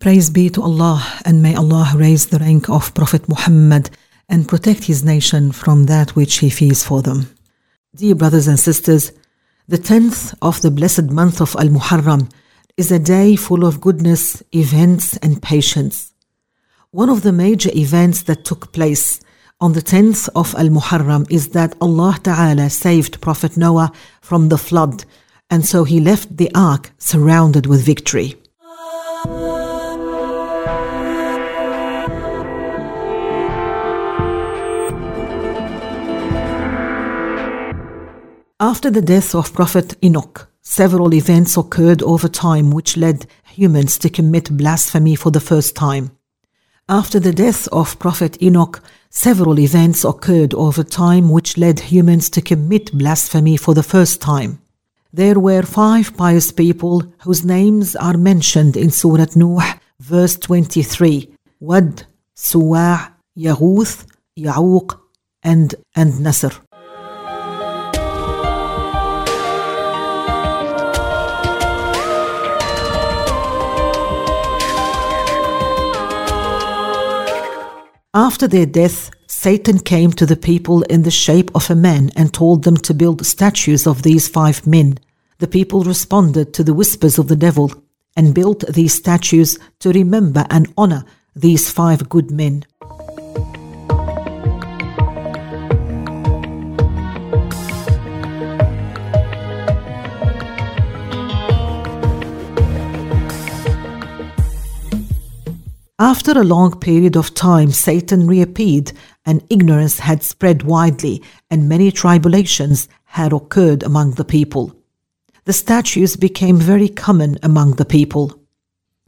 Praise be to Allah, and may Allah raise the rank of Prophet Muhammad and protect his nation from that which he fears for them. Dear brothers and sisters, the 10th of the blessed month of Al Muharram is a day full of goodness, events, and patience. One of the major events that took place on the 10th of Al Muharram is that Allah Ta'ala saved Prophet Noah from the flood, and so he left the ark surrounded with victory. After the death of Prophet Enoch, several events occurred over time which led humans to commit blasphemy for the first time. After the death of Prophet Enoch, several events occurred over time which led humans to commit blasphemy for the first time. There were five pious people whose names are mentioned in Surah Nuh, verse 23 Wad, Suwa', Yaghuth, Ya'uq, and, and Nasr. After their death, Satan came to the people in the shape of a man and told them to build statues of these five men. The people responded to the whispers of the devil and built these statues to remember and honor these five good men. After a long period of time, Satan reappeared, and ignorance had spread widely, and many tribulations had occurred among the people. The statues became very common among the people.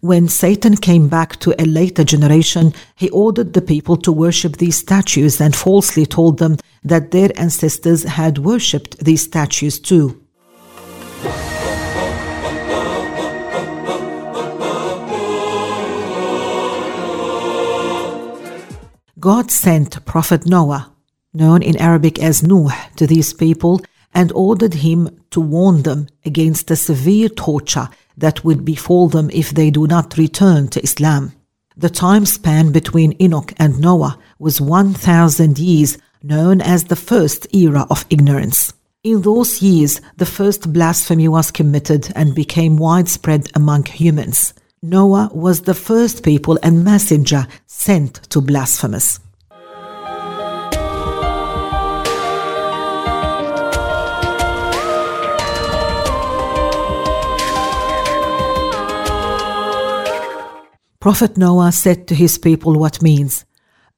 When Satan came back to a later generation, he ordered the people to worship these statues and falsely told them that their ancestors had worshipped these statues too. God sent Prophet Noah, known in Arabic as Nuh, to these people and ordered him to warn them against the severe torture that would befall them if they do not return to Islam. The time span between Enoch and Noah was 1,000 years, known as the first era of ignorance. In those years, the first blasphemy was committed and became widespread among humans. Noah was the first people and messenger sent to blasphemous. Prophet Noah said to his people what means,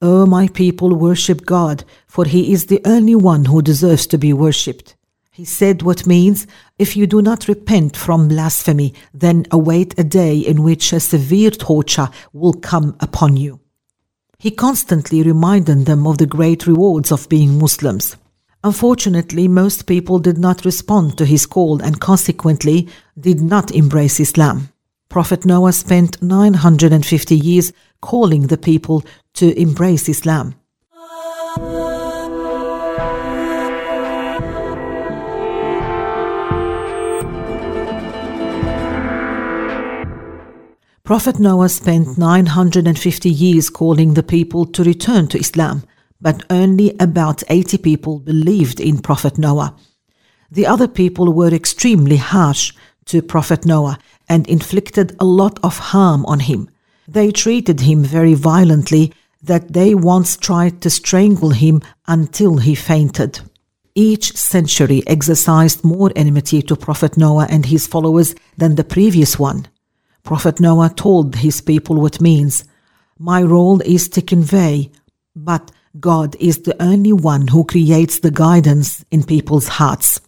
O my people, worship God, for he is the only one who deserves to be worshipped. He said what means, if you do not repent from blasphemy, then await a day in which a severe torture will come upon you. He constantly reminded them of the great rewards of being Muslims. Unfortunately, most people did not respond to his call and consequently did not embrace Islam. Prophet Noah spent 950 years calling the people to embrace Islam. Prophet Noah spent 950 years calling the people to return to Islam, but only about 80 people believed in Prophet Noah. The other people were extremely harsh to Prophet Noah and inflicted a lot of harm on him. They treated him very violently that they once tried to strangle him until he fainted. Each century exercised more enmity to Prophet Noah and his followers than the previous one. Prophet Noah told his people what means My role is to convey, but God is the only one who creates the guidance in people's hearts.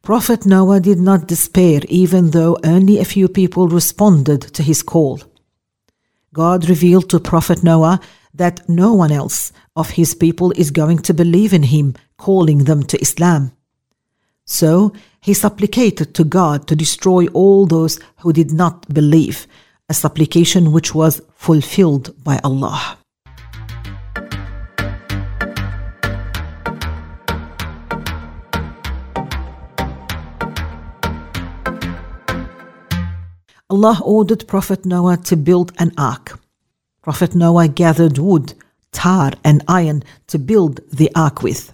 Prophet Noah did not despair even though only a few people responded to his call. God revealed to Prophet Noah that no one else of his people is going to believe in him, calling them to Islam. So he supplicated to God to destroy all those who did not believe, a supplication which was fulfilled by Allah. Allah ordered Prophet Noah to build an ark Prophet Noah gathered wood, tar, and iron to build the ark with.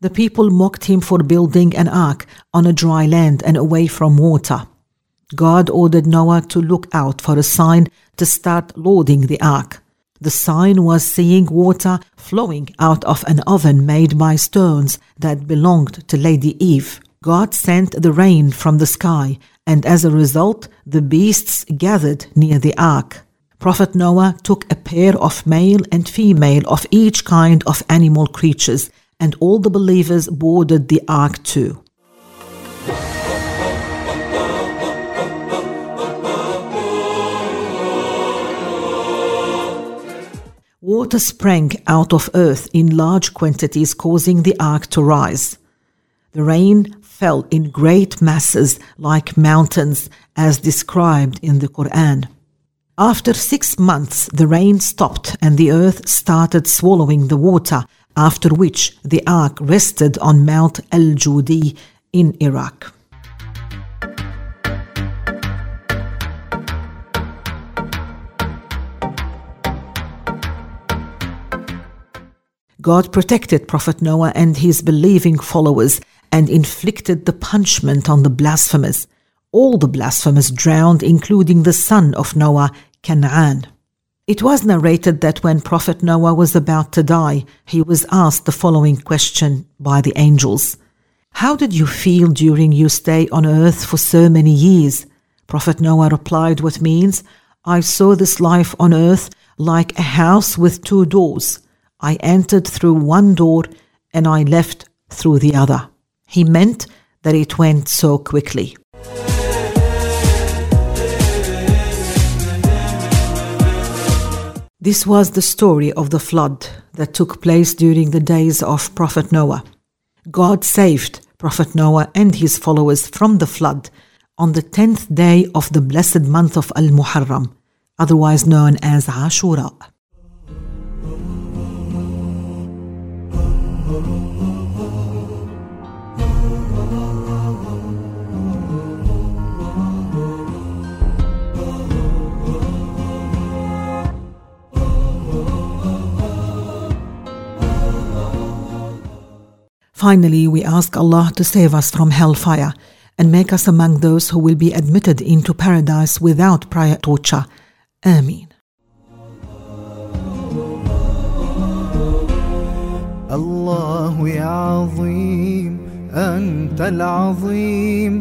The people mocked him for building an ark on a dry land and away from water. God ordered Noah to look out for a sign to start loading the ark. The sign was seeing water flowing out of an oven made by stones that belonged to Lady Eve. God sent the rain from the sky, and as a result, the beasts gathered near the ark. Prophet Noah took a pair of male and female of each kind of animal creatures, and all the believers boarded the ark too. Water sprang out of earth in large quantities, causing the ark to rise. The rain fell in great masses like mountains, as described in the Quran. After six months, the rain stopped and the earth started swallowing the water, after which the ark rested on Mount El Judi in Iraq. God protected Prophet Noah and his believing followers and inflicted the punishment on the blasphemers. All the blasphemers drowned, including the son of Noah, Canaan. It was narrated that when Prophet Noah was about to die, he was asked the following question by the angels How did you feel during your stay on earth for so many years? Prophet Noah replied What means, I saw this life on earth like a house with two doors. I entered through one door and I left through the other. He meant that it went so quickly. This was the story of the flood that took place during the days of Prophet Noah. God saved Prophet Noah and his followers from the flood on the tenth day of the blessed month of Al Muharram, otherwise known as Ashura. Finally, we ask Allah to save us from hellfire and make us among those who will be admitted into paradise without prior torture. Ameen. الله يا عظيم أنت العظيم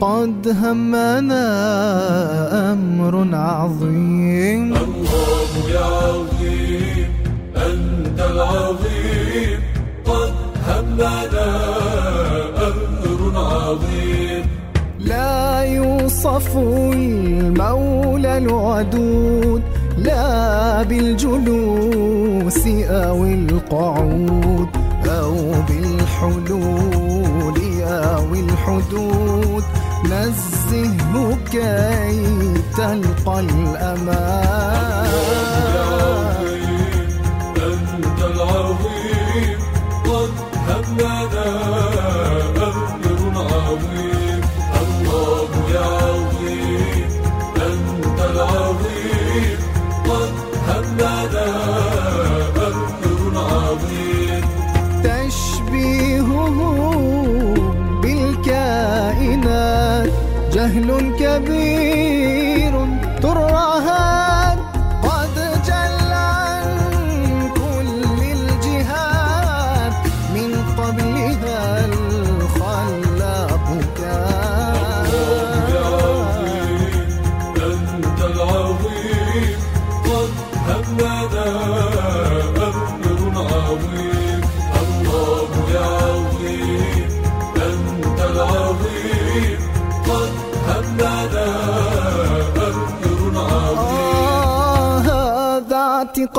قد همنا أمر عظيم الله يا عظيم يوصف المولى الودود لا بالجلوس أو القعود أو بالحلول أو الحدود. نزهه كي تلقى الأمان.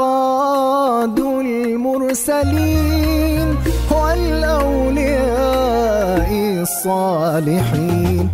اعتقاد المرسلين والأولياء الصالحين.